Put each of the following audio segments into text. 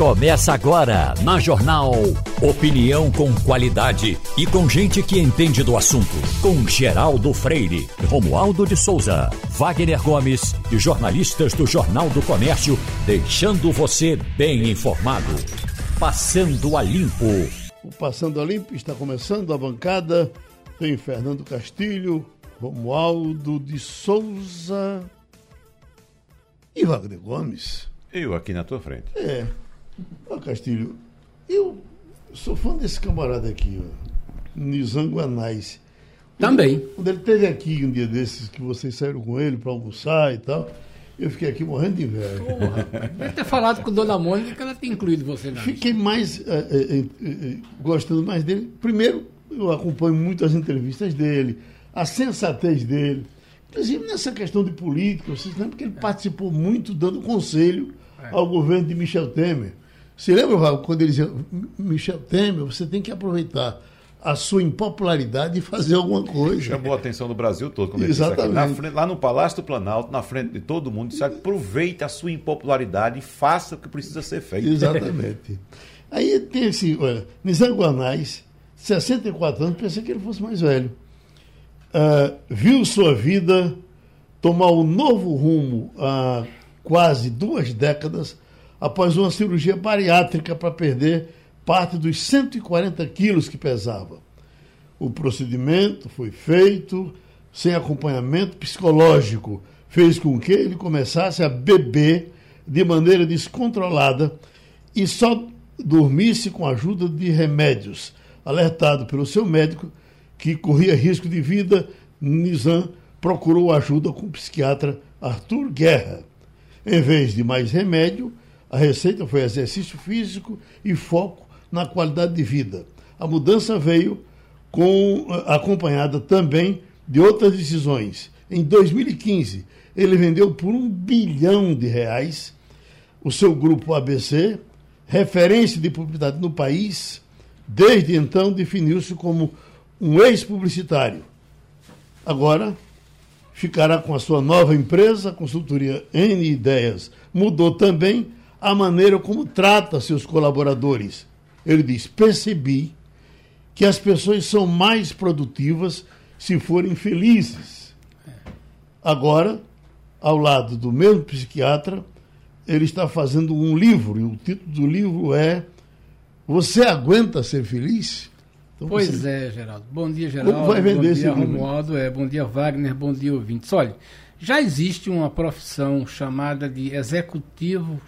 Começa agora na Jornal. Opinião com qualidade e com gente que entende do assunto. Com Geraldo Freire, Romualdo de Souza, Wagner Gomes e jornalistas do Jornal do Comércio, deixando você bem informado. Passando a Limpo. O Passando a Limpo está começando a bancada. Tem Fernando Castilho, Romualdo de Souza e Wagner Gomes. Eu aqui na tua frente. É. Ó, Castilho, eu sou fã desse camarada aqui, ó, Nizam Guanais. Também. Quando ele esteve aqui um dia desses, que vocês saíram com ele para almoçar e tal, eu fiquei aqui morrendo de inveja. Deve ter falado com Dona Mônica que ela tem incluído você na Fiquei mais eh, eh, eh, gostando mais dele. Primeiro, eu acompanho muito as entrevistas dele, a sensatez dele. Inclusive nessa questão de política, vocês lembram que ele participou muito dando conselho ao governo de Michel Temer. Você lembra, quando ele dizia, Michel Temer, você tem que aproveitar a sua impopularidade e fazer alguma coisa. Chamou a atenção do Brasil todo quando ele disse aqui. Exatamente. Na frente- lá no Palácio do Planalto, na frente de todo mundo, disse: aproveite a sua impopularidade e faça o que precisa ser feito. Exatamente. Aí tem esse, olha, Nizam Guanais, 64 anos, pensei que ele fosse mais velho. Ah, viu sua vida tomar um novo rumo há quase duas décadas após uma cirurgia bariátrica para perder parte dos 140 quilos que pesava. O procedimento foi feito sem acompanhamento psicológico. Fez com que ele começasse a beber de maneira descontrolada e só dormisse com a ajuda de remédios. Alertado pelo seu médico que corria risco de vida, Nizam procurou ajuda com o psiquiatra Arthur Guerra. Em vez de mais remédio, a receita foi exercício físico e foco na qualidade de vida. A mudança veio com, eh, acompanhada também de outras decisões. Em 2015, ele vendeu por um bilhão de reais o seu grupo ABC, referência de publicidade no país. Desde então, definiu-se como um ex-publicitário. Agora, ficará com a sua nova empresa, a consultoria N Ideias. Mudou também a maneira como trata seus colaboradores. Ele diz: percebi que as pessoas são mais produtivas se forem felizes. Agora, ao lado do mesmo psiquiatra, ele está fazendo um livro, e o título do livro é Você aguenta ser feliz? Então, Pois você- é, Geraldo. Bom dia, Geraldo. Como vai vender bom esse dia, livro? Romualdo. É, bom dia, Wagner. Bom dia, ouvintes. Olha, já existe uma profissão chamada de executivo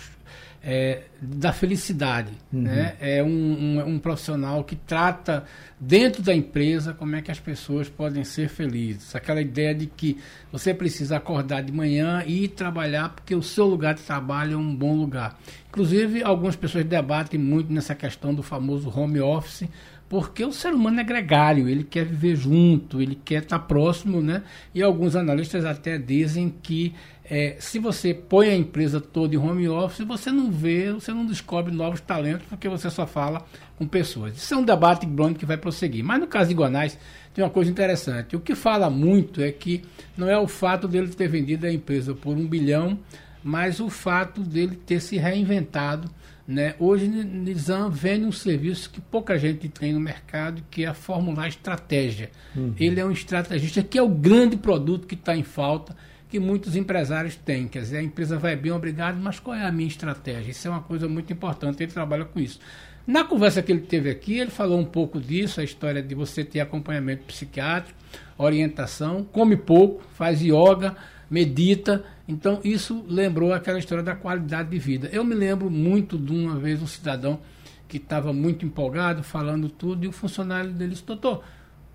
é, da felicidade. Uhum. Né? É um, um, um profissional que trata dentro da empresa como é que as pessoas podem ser felizes. Aquela ideia de que você precisa acordar de manhã e ir trabalhar porque o seu lugar de trabalho é um bom lugar. Inclusive, algumas pessoas debatem muito nessa questão do famoso home office, porque o ser humano é gregário, ele quer viver junto, ele quer estar próximo, né? E alguns analistas até dizem que eh, se você põe a empresa toda em home office, você não vê, você não descobre novos talentos, porque você só fala com pessoas. Isso é um debate grande que vai prosseguir. Mas no caso de Guanais, tem uma coisa interessante. O que fala muito é que não é o fato dele ter vendido a empresa por um bilhão, mas o fato dele ter se reinventado. Né? Hoje, Nizam vende um serviço que pouca gente tem no mercado, que é a formular estratégia. Ele é um estrategista, que é o grande produto que está em falta, que muitos empresários têm. Quer dizer, a empresa vai bem, obrigado, mas qual é a minha estratégia? Isso é uma coisa muito importante, ele trabalha com isso. Na conversa que ele teve aqui, ele falou um pouco disso, a história de você ter acompanhamento psiquiátrico, orientação, come pouco, faz yoga, medita. Então, isso lembrou aquela história da qualidade de vida. Eu me lembro muito de uma vez um cidadão que estava muito empolgado, falando tudo, e o funcionário dele disse, doutor,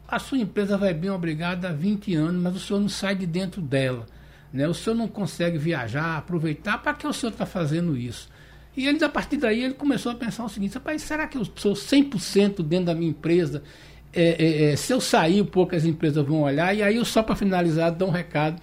a sua empresa vai bem obrigada há 20 anos, mas o senhor não sai de dentro dela. Né? O senhor não consegue viajar, aproveitar, para que o senhor está fazendo isso? E ele, a partir daí, ele começou a pensar o seguinte, rapaz, será que eu sou 100% dentro da minha empresa? É, é, é, se eu sair, poucas empresas vão olhar. E aí, eu só para finalizar, dou um recado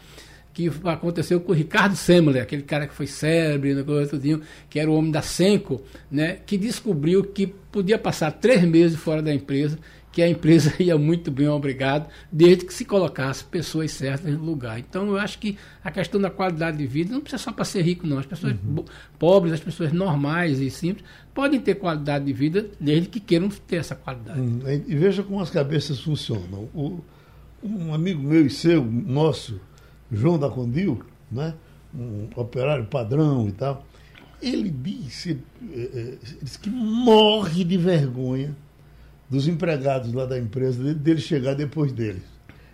que aconteceu com o Ricardo Semler, aquele cara que foi célebre, né, tudinho, que era o homem da Senco, né, que descobriu que podia passar três meses fora da empresa, que a empresa ia muito bem, obrigado, desde que se colocasse pessoas certas no lugar. Então, eu acho que a questão da qualidade de vida não precisa só para ser rico, não. As pessoas uhum. pobres, as pessoas normais e simples, podem ter qualidade de vida desde que queiram ter essa qualidade. Hum, e veja como as cabeças funcionam. O, um amigo meu e seu, nosso, João da Condil, né? um operário padrão e tal, ele disse, ele, eh, ele disse que morre de vergonha dos empregados lá da empresa dele chegar depois dele.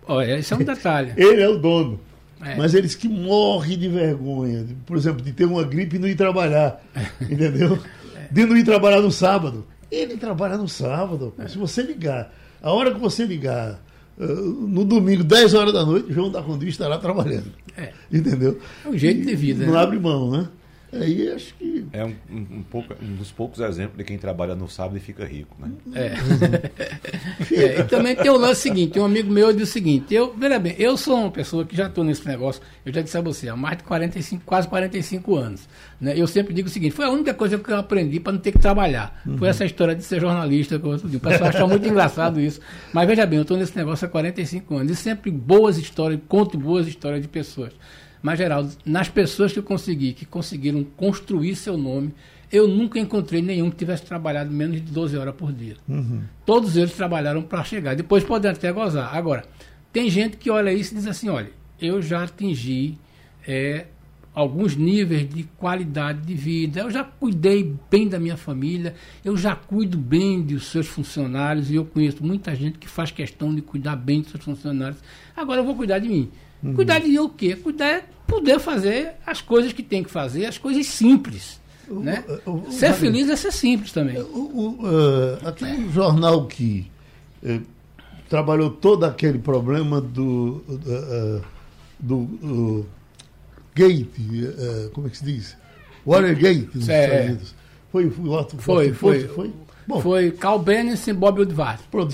Olha, esse é um detalhe. ele é o dono. É. Mas eles que morrem de vergonha, por exemplo, de ter uma gripe e não ir trabalhar. Entendeu? É. De não ir trabalhar no sábado. Ele trabalha no sábado. É. Se você ligar, a hora que você ligar, no domingo, 10 horas da noite, João da Condil estará trabalhando. É. Entendeu? É um jeito de vida. Não né? abre mão, né? Aí acho que. É um, um, um, pouco, um dos poucos exemplos de quem trabalha no sábado e fica rico, né? É. é. E também tem o lance seguinte: um amigo meu disse o seguinte: eu, veja bem, eu sou uma pessoa que já estou nesse negócio, eu já disse a você, há mais de 45, quase 45 anos. Né? Eu sempre digo o seguinte: foi a única coisa que eu aprendi para não ter que trabalhar. Uhum. Foi essa história de ser jornalista. O pessoal acha muito engraçado isso. Mas veja bem, eu estou nesse negócio há 45 anos e sempre boas histórias, conto boas histórias de pessoas. Mas, Geraldo, nas pessoas que eu consegui, que conseguiram construir seu nome, eu nunca encontrei nenhum que tivesse trabalhado menos de 12 horas por dia. Uhum. Todos eles trabalharam para chegar. Depois podem até gozar. Agora, tem gente que olha isso e diz assim: olha, eu já atingi é, alguns níveis de qualidade de vida, eu já cuidei bem da minha família, eu já cuido bem dos seus funcionários, e eu conheço muita gente que faz questão de cuidar bem dos seus funcionários. Agora eu vou cuidar de mim. Uhum. Cuidar de o quê? Cuidar é poder fazer as coisas que tem que fazer, as coisas simples. O, né? O, o, ser feliz é ser simples também. Uh, aquele jornal que uh, trabalhou todo aquele problema do, uh, do Gate, como é que se diz? Watergate nos é, Estados Unidos. Foi, foi, foi, foi, foi. Bom, foi Carl Bennis e Bob Woodward. Pronto,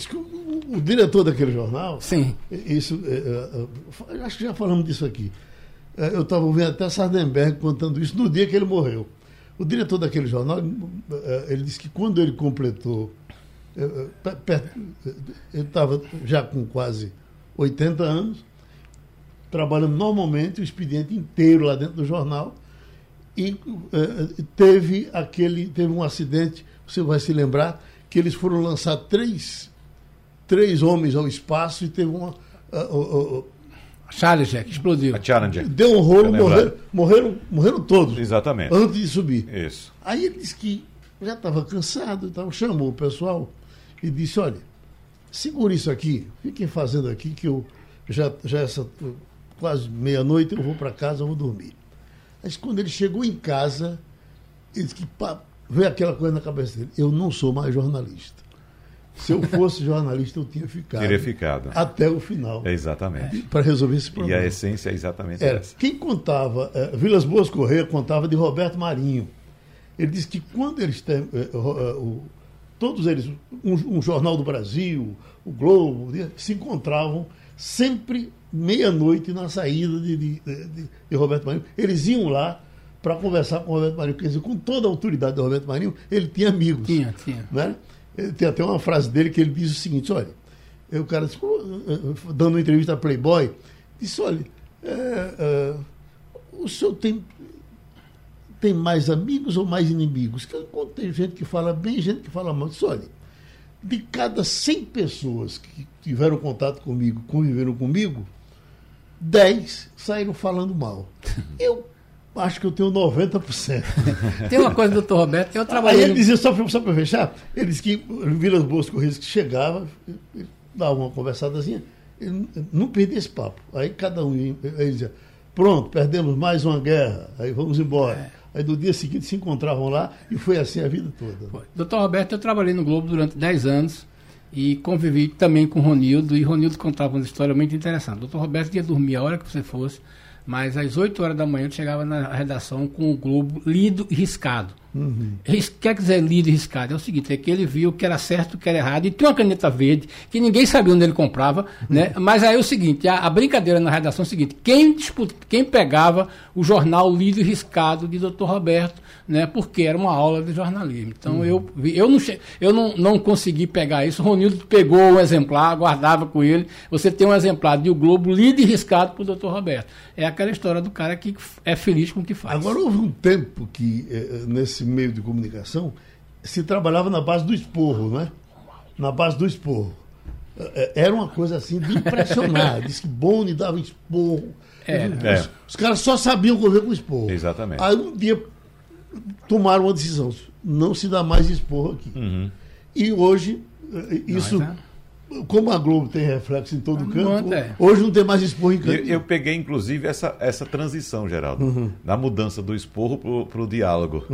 o diretor daquele jornal. Sim. Isso, é, é, acho que já falamos disso aqui. É, eu estava ouvindo até Sardenberg contando isso no dia que ele morreu. O diretor daquele jornal, ele disse que quando ele completou, ele estava já com quase 80 anos, trabalhando normalmente o expediente inteiro lá dentro do jornal, e teve aquele, teve um acidente, você vai se lembrar, que eles foram lançar três três homens ao espaço e teve uma. Uh, uh, uh, Challenger, explodiu. A Challenger. Deu um rolo, morreram, morreram, morreram todos. Exatamente. Antes de subir. Isso. Aí ele disse que já estava cansado, então chamou o pessoal e disse: olha, segura isso aqui, fiquem fazendo aqui que eu já, já essa quase meia-noite eu vou para casa, eu vou dormir. Mas quando ele chegou em casa, ele disse que veio aquela coisa na cabeça dele: eu não sou mais jornalista. Se eu fosse jornalista, eu tinha ficado. Teria ficado. Até o final. É exatamente. Para resolver esse problema. E a essência é exatamente Era, essa. Quem contava, é, Vilas Boas Correia contava de Roberto Marinho. Ele disse que quando eles têm. É, é, o, todos eles, um, um, Jornal do Brasil, o Globo, se encontravam sempre meia-noite na saída de, de, de, de, Roberto Marinho. Eles iam lá para conversar com Roberto Marinho. Quer dizer, com toda a autoridade de Roberto Marinho, ele tinha amigos. Tinha, tinha. Né? Tem até uma frase dele que ele diz o seguinte: olha, o cara dando uma entrevista a Playboy, disse: olha, é, é, o senhor tem, tem mais amigos ou mais inimigos? Tem gente que fala bem gente que fala mal. Disse: olha, de cada 100 pessoas que tiveram contato comigo, conviveram comigo, 10 saíram falando mal. Eu acho que eu tenho 90%. Tem uma coisa, doutor Roberto, eu trabalhei. Aí ele dizia, só para fechar, ele disse que Vilas Boas Correios que chegava, dava uma conversadazinha, ele não perdia esse papo. Aí cada um aí dizia, pronto, perdemos mais uma guerra, aí vamos embora. É. Aí no dia seguinte se encontravam lá e foi assim a vida toda. Foi. Doutor Roberto, eu trabalhei no Globo durante 10 anos e convivi também com Ronildo, e Ronildo contava uma história muito interessante. Doutor Roberto ia dormir a hora que você fosse, mas às 8 horas da manhã eu chegava na redação com o Globo lido e riscado. Uhum. Quer dizer líder riscado? É o seguinte, é que ele viu que era certo, o que era errado, e tinha uma caneta verde, que ninguém sabia onde ele comprava, né? Mas aí é o seguinte, a, a brincadeira na redação é o seguinte, quem, disputa, quem pegava o jornal Líder Riscado de Dr. Roberto, né? Porque era uma aula de jornalismo. Então eu, vi- eu, não, eu não, não consegui pegar isso, o Ronildo pegou um exemplar, guardava com ele, você tem um exemplar de O Globo Líder Riscado por Dr. Roberto. É aquela história do cara que é feliz com o que faz. Agora, houve um tempo que, eh, nesse meio de comunicação, se trabalhava na base do esporro, né? Na base do esporro. Eh, Era uma coisa assim de impressionar. Diz que Boni dava esporro. Os, É. os caras só sabiam correr com esporro. Exatamente. Aí um dia tomaram uma decisão: não se dá mais esporro aqui. Uhum. E hoje, eh, isso. Como a Globo tem reflexo em todo canto, manda, é. hoje não tem mais esporro em Eu, canto. eu peguei, inclusive, essa, essa transição, Geraldo, da mudança do esporro para o diálogo.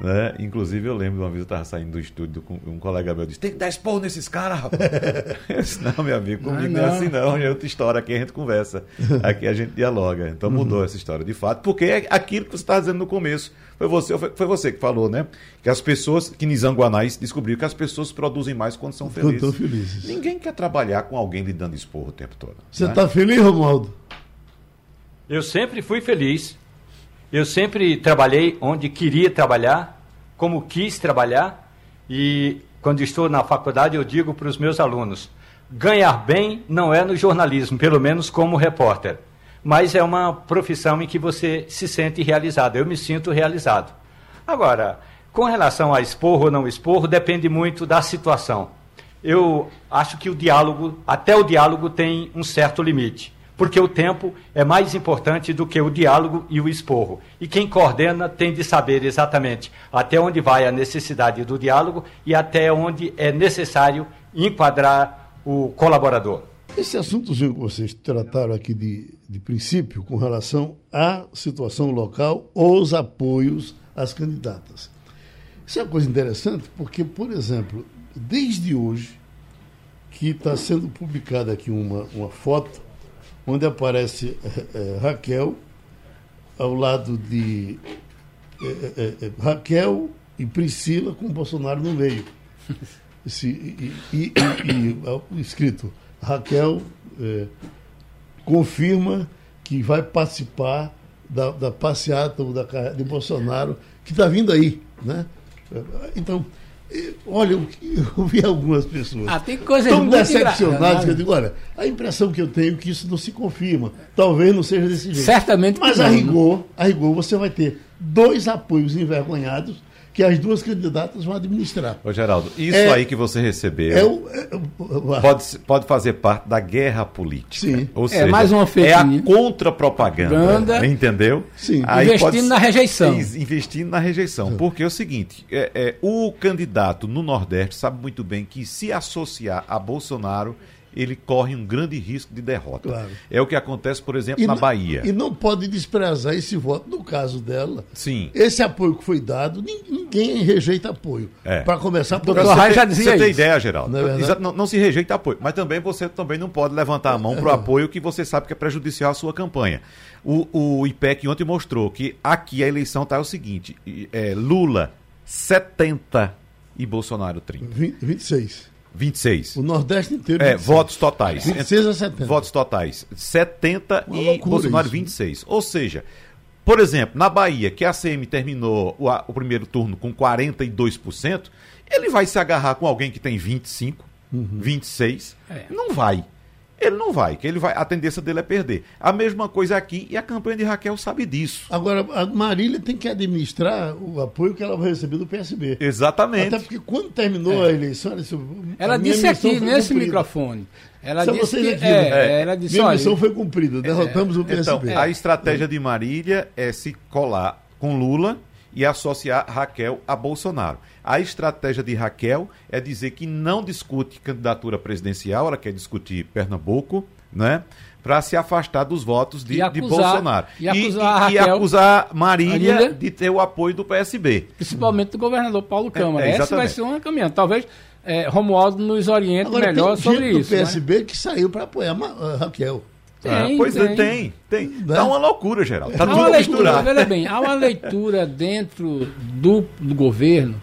Né? Inclusive, eu lembro de uma vez eu estava saindo do estúdio com um colega meu disse: tem que dar esporro nesses caras, rapaz. eu disse, não, meu amigo, comigo não, é não. assim, não. É outra história. Aqui a gente conversa, aqui a gente dialoga. Então mudou essa história, de fato, porque é aquilo que você estava dizendo no começo. Foi você, foi, foi você que falou, né? Que as pessoas, que Nizanguanais descobriu que as pessoas produzem mais quando são Quando felizes. estão felizes. Ninguém quer trabalhar com alguém lhe dando esporro o tempo todo. Você né? está feliz, Romualdo? Eu sempre fui feliz. Eu sempre trabalhei onde queria trabalhar, como quis trabalhar. E quando estou na faculdade, eu digo para os meus alunos: ganhar bem não é no jornalismo, pelo menos como repórter. Mas é uma profissão em que você se sente realizado. Eu me sinto realizado. Agora, com relação a esporro ou não esporro, depende muito da situação. Eu acho que o diálogo, até o diálogo tem um certo limite, porque o tempo é mais importante do que o diálogo e o esporro. E quem coordena tem de saber exatamente até onde vai a necessidade do diálogo e até onde é necessário enquadrar o colaborador. Esse assuntozinho que vocês trataram aqui de, de princípio com relação à situação local os apoios às candidatas. Isso é uma coisa interessante porque, por exemplo, desde hoje que está sendo publicada aqui uma, uma foto onde aparece eh, eh, Raquel ao lado de eh, eh, eh, Raquel e Priscila com Bolsonaro no meio. Esse, e, e, e- e, escrito Raquel eh, confirma que vai participar da, da passeata ou da de Bolsonaro que está vindo aí, né? Então, eh, olha, eu, vi algumas pessoas Ah, tem coisas tão decepcionadas que eu digo, olha, a impressão que eu tenho é que isso não se confirma. Talvez não seja desse jeito. Certamente Mas não, a né? rigor, a rigor, você vai ter dois apoios envergonhados que as duas candidatas vão administrar. Ô, Geraldo, isso É- aí que você recebeu É o, é o- pode, pode fazer parte da guerra política. Sim. Ou É, seja, mais uma fake é a contrapropaganda. Propaganda. Entendeu? Sim. Investindo pode- na rejeição. Investindo na rejeição. Porque é o seguinte: é, é, o candidato no Nordeste sabe muito bem que se associar a Bolsonaro, ele corre um grande risco de derrota. Claro. É o que acontece, por exemplo, na não- Bahia. E não pode desprezar esse voto. No caso dela, Sim. esse apoio que foi dado, nin- ninguém rejeita apoio. É. Para começar, por Doutor Você já dizia Você tem ideia, Geraldo? Não é não, não se rejeita apoio. Mas também você também não pode levantar a mão para o apoio que você sabe que é prejudicial à sua campanha. O, o IPEC ontem mostrou que aqui a eleição está o seguinte: e, é, Lula 70 e Bolsonaro 30. 20, 26. 26. O Nordeste inteiro. É, 26. votos totais. 26 a 70. Votos totais. 70 Uma e Bolsonaro isso. 26. Ou seja, por exemplo, na Bahia, que a ACM terminou o, o primeiro turno com 42%, ele vai se agarrar com alguém que tem 25, Uhum. 26. É. Não vai. Ele não vai, que ele vai, a tendência dele é perder. A mesma coisa aqui, e a campanha de Raquel sabe disso. Agora, a Marília tem que administrar o apoio que ela vai receber do PSB. Exatamente. Até porque quando terminou a eleição, ela disse, Ela "A minha disse aqui, nesse cumprida." microfone. Ela Só disse que, aqui, né? é, ela disse, Minha olha, missão foi cumprida, derrotamos o Então, PSB. a estratégia de Marília é se colar com Lula e associar Raquel a Bolsonaro. A estratégia de Raquel é dizer que não discute candidatura presidencial, ela quer discutir Pernambuco, né? Para se afastar dos votos de, E de acusar- Bolsonaro. e acusar a e Raquel- acusar Marília, Marília- de ter o apoio do PSB. principalmente do governador Paulo Câmara. é, Essa vai ser uma caminhada. Talvez é, Romualdo nos oriente Agora, melhor tem sobre isso. né? do PSB que saiu para apoiar Ma- a Raquel. Tem, pois tem. é, tem, tem. Né? Tá uma loucura, Geraldo. Tá há tudo uma leitura, misturado. veja bem, há uma leitura dentro do, do governo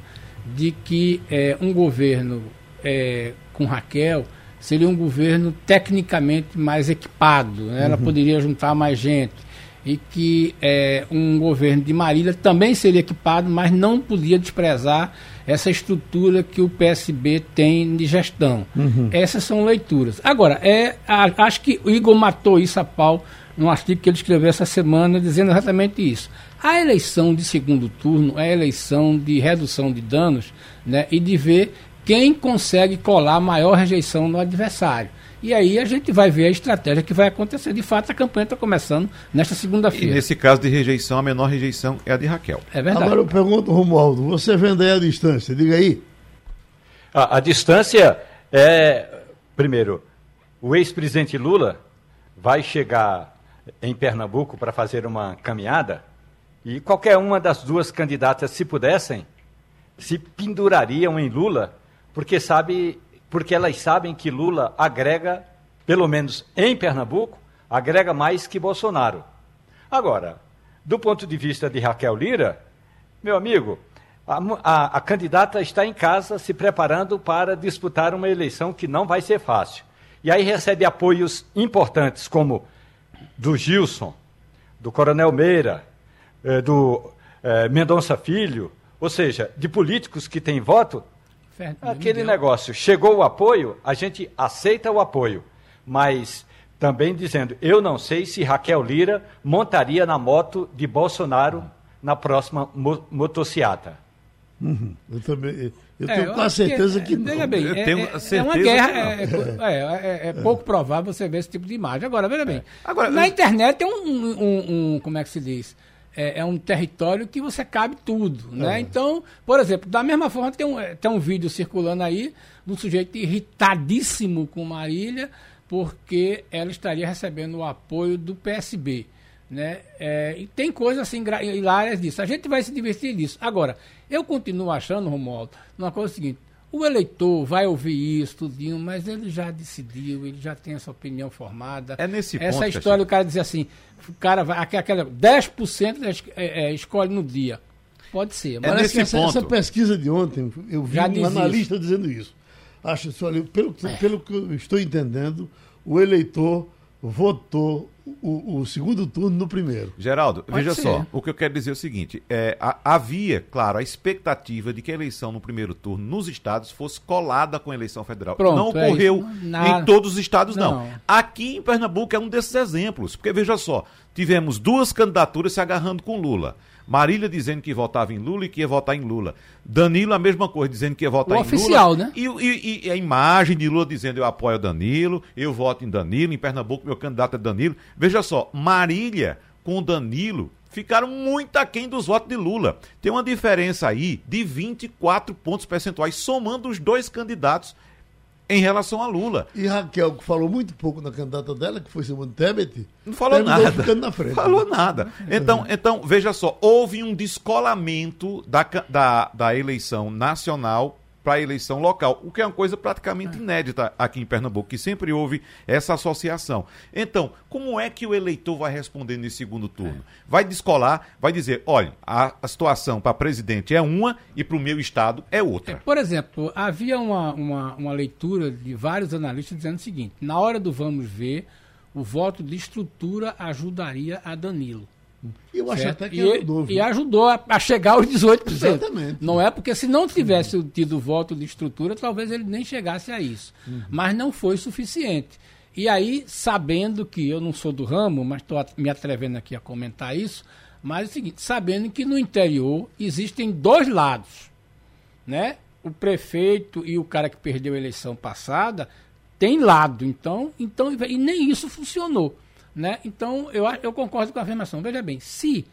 de que é, um governo é, com Raquel seria um governo tecnicamente mais equipado, né? ela poderia juntar mais gente. E que é, um governo de Marília também seria equipado, mas não podia desprezar essa estrutura que o PSB tem de gestão. Essas são leituras. Agora, é, a- acho que o Igor matou isso a pau num artigo que ele escreveu essa semana dizendo exatamente isso. A eleição de segundo turno é a eleição de redução de danos né, e de ver quem consegue colar maior rejeição no adversário. E aí a gente vai ver a estratégia que vai acontecer. De fato, a campanha está começando nesta E segunda-feira. nesse caso de rejeição, a menor rejeição é a de Raquel. É verdade. Agora eu pergunto, Romualdo, você vende aí a distância, diga aí. A, a distância é, primeiro, o ex-presidente Lula vai chegar em Pernambuco para fazer uma caminhada e qualquer uma das duas candidatas, se pudessem, se pendurariam em Lula, porque sabe, porque elas sabem que Lula agrega, pelo menos em Pernambuco, agrega mais que Bolsonaro. Agora, do ponto de vista de Raquel Lira, meu amigo, a, a- a candidata está em casa se preparando para disputar uma eleição que não vai ser fácil. E aí recebe apoios importantes, como do Gilson, do Coronel Meira, eh, do eh, Mendonça Filho, ou seja, de políticos que têm voto Fer- Aquele negócio, chegou o apoio, a gente aceita o apoio, mas também dizendo, eu não sei se Raquel Lira montaria na moto de Bolsonaro na próxima mo motociata. Eu também. Eu É, tenho quase certeza que, é, não. Veja bem, Eu é, tenho é- é certeza uma que guerra. É, é- é- é pouco provável você ver esse tipo de imagem. Agora, veja bem. Agora, na eu- internet tem um, um- um- Como é que se diz? É, é um território que você cabe tudo. Né? Então, por exemplo, da mesma forma, tem um, é, tem um vídeo circulando aí de um sujeito irritadíssimo com Marília, porque ela estaria recebendo o apoio do PSB. Né? É, e tem coisas assim hilárias disso. A gente vai se divertir disso. Agora, eu continuo achando, Romualdo, uma coisa seguinte. O eleitor vai ouvir isso, tudinho, mas ele já decidiu, ele já tem essa opinião formada. É nesse Essa ponto, história Caxias. do cara dizer assim, o cara vai, aquela, aquela 10% es- é, é, escolhe no dia. Pode ser, mas É nesse essa, ponto. essa pesquisa de ontem, eu vi Já um analista dizendo isso. Acho assim, olha, pelo, pelo que eu estou entendendo, o eleitor votou o, o segundo turno no primeiro. Geraldo, Pode veja ser. só, o que eu quero dizer é o seguinte: é, a- havia, claro, a expectativa de que a eleição no primeiro turno nos estados fosse colada com a eleição federal. Pronto, não é ocorreu. Nada. em todos os estados, não. Não. Aqui em Pernambuco é um desses exemplos, porque veja só, tivemos duas candidaturas se agarrando com Lula. Marília dizendo que votava em Lula e que ia votar em Lula. Danilo, a mesma coisa, dizendo que ia votar O em oficial, Lula. né? E, e- e a imagem de Lula dizendo eu apoio Danilo, eu voto em Danilo, em Pernambuco meu candidato é Danilo. Veja só, Marília com Danilo ficaram muito aquém dos votos de Lula. Tem uma diferença aí de 24 pontos percentuais, somando os dois candidatos em relação a Lula. E Raquel, que falou muito pouco na candidata dela, que foi Simone Tebet, Não falou nada. ficando na frente. Falou nada. Então, então, veja só, houve um descolamento da, da, da eleição nacional para a eleição local, o que é uma coisa praticamente inédita aqui em Pernambuco, que sempre houve essa associação. Então, como é que o eleitor vai responder nesse segundo turno? Vai descolar, vai dizer, olha, a, a situação para presidente é uma e para o meu estado é outra. Por exemplo, havia uma, uma, uma leitura de vários analistas dizendo o seguinte: na hora do vamos ver, o voto de estrutura ajudaria a Danilo. E eu acho certo? até que e, ajudou. viu? e ajudou a, a chegar aos 18%. Exatamente. Não é porque se não tivesse tido voto de estrutura, talvez ele nem chegasse a isso. Uhum. Mas não foi suficiente. E aí, sabendo que eu não sou do ramo, mas estou me atrevendo aqui a comentar isso, mas é o seguinte, sabendo que no interior existem dois lados, né? O prefeito e o cara que perdeu a eleição passada tem lado, então, então e nem isso funcionou, né? Então eu, eu concordo com a afirmação. Veja bem, se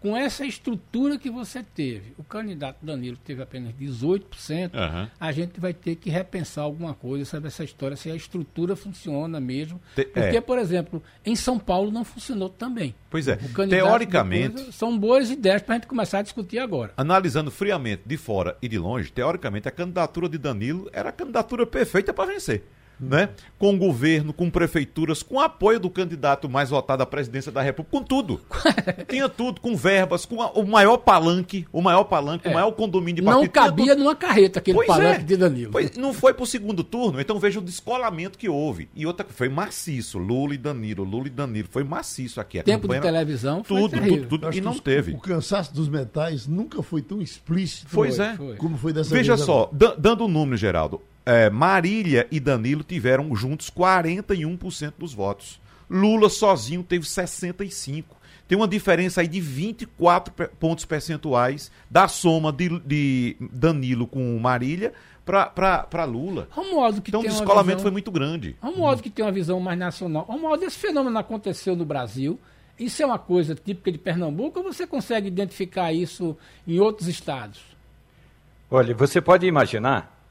com essa estrutura que você teve, o candidato Danilo teve apenas 18%, Aham. a gente vai ter que repensar alguma coisa sobre essa história, se a estrutura funciona mesmo. Te- Porque, é. por exemplo, em São Paulo não funcionou também. Pois é, teoricamente, depois, são boas ideias para a gente começar a discutir agora. analisando friamente de fora e de longe, teoricamente a candidatura de Danilo era a candidatura perfeita para vencer. Né? Com o governo, com prefeituras, com apoio do candidato mais votado à presidência da República, com tudo. Tinha tudo, com verbas, com a- o maior palanque, o maior palanque, o maior condomínio de Não partido. tinha cabia numa carreta aquele Pois palanque é. de Danilo. Pois, não foi pro segundo turno, então veja o descolamento que houve. E outra foi maciço, Lula e Danilo, Lula e Danilo, foi maciço aqui. A Tempo de televisão foi tudo, tudo, tudo, acho e não os- teve. O cansaço dos metais nunca foi tão explícito Pois Foi, é. foi. como foi dessa Veja vez. só, da- dando o número, Geraldo, é, Marília e Danilo tiveram juntos 41% dos votos. Lula sozinho teve 65%. Tem uma diferença aí de 24 pe- pontos percentuais da soma de, de Danilo com Marília para Lula. Romualdo que Então o descolamento visão... foi muito grande. Romualdo que tem uma visão mais nacional. Romualdo, esse fenômeno aconteceu no Brasil. Isso é uma coisa típica de Pernambuco ou você consegue identificar isso em outros estados? Olha, você pode imaginar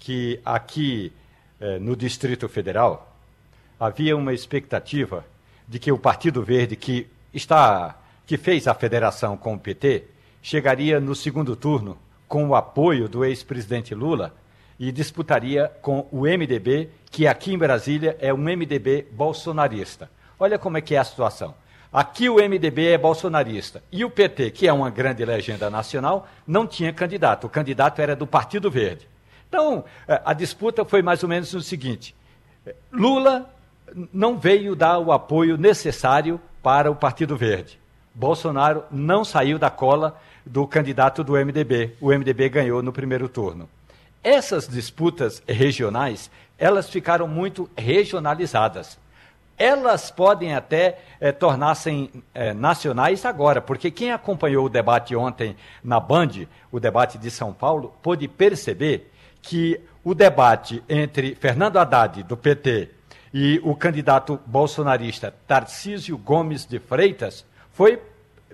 que aqui eh, no Distrito Federal havia uma expectativa de que o Partido Verde, que está, que fez a federação com o PT, chegaria no segundo turno com o apoio do ex-presidente Lula e disputaria com o MDB, que aqui em Brasília é um MDB bolsonarista. Olha como é que é a situação. Aqui o MDB é bolsonarista e o PT, que é uma grande legenda nacional, não tinha candidato. O candidato era do Partido Verde. Então, eh, a disputa foi mais ou menos o seguinte: Lula não veio dar o apoio necessário para o Partido Verde. Bolsonaro não saiu da cola do candidato do MDB. O MDB ganhou no primeiro turno. Essas disputas regionais, elas ficaram muito regionalizadas. Elas podem até eh, tornar-se eh, nacionais agora, porque quem acompanhou o debate ontem na Band, o debate de São Paulo, pôde perceber que o debate entre Fernando Haddad, do PT, e o candidato bolsonarista Tarcísio Gomes de Freitas foi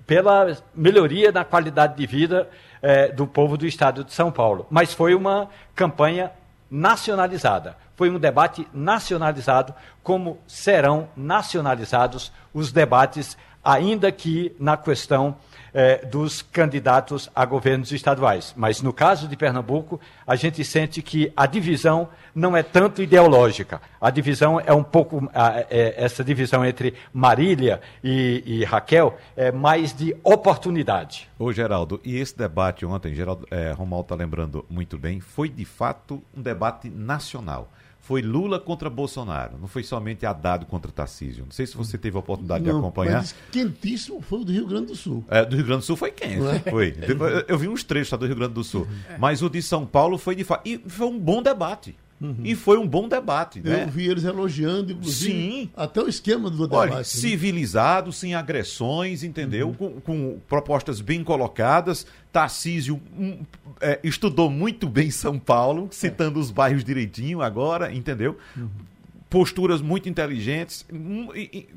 pela melhoria na qualidade de vida eh, do povo do estado de São Paulo. Mas foi uma campanha nacionalizada. Foi um debate nacionalizado, como serão nacionalizados os debates, ainda que na questão eh, dos candidatos a governos estaduais. Mas no caso de Pernambuco, a gente sente que a divisão não é tanto ideológica. A divisão é um pouco. é- essa divisão entre Marília e, e Raquel é mais de oportunidade. Ô, Geraldo, e esse debate ontem, Geraldo, é, Romualdo está lembrando muito bem, foi de fato um debate nacional. Foi Lula contra Bolsonaro, não foi somente Haddad contra Tarcísio. Não sei se você teve a oportunidade de Não, acompanhar. mas quentíssimo foi o do Rio Grande do Sul. É, do Rio Grande do Sul foi quente. Foi. Depois, eu- Eu vi uns trechos tá, do Rio Grande do Sul. Mas o de São Paulo foi de fato. E foi um bom debate. E foi um bom debate, Eu né? vi eles elogiando, inclusive, Sim. até o esquema do debate. Olha, né? civilizado, sem agressões, entendeu? Com, com propostas bem colocadas. Tarcísio hum, é, estudou muito bem São Paulo, citando os bairros direitinho agora, entendeu? Posturas muito inteligentes.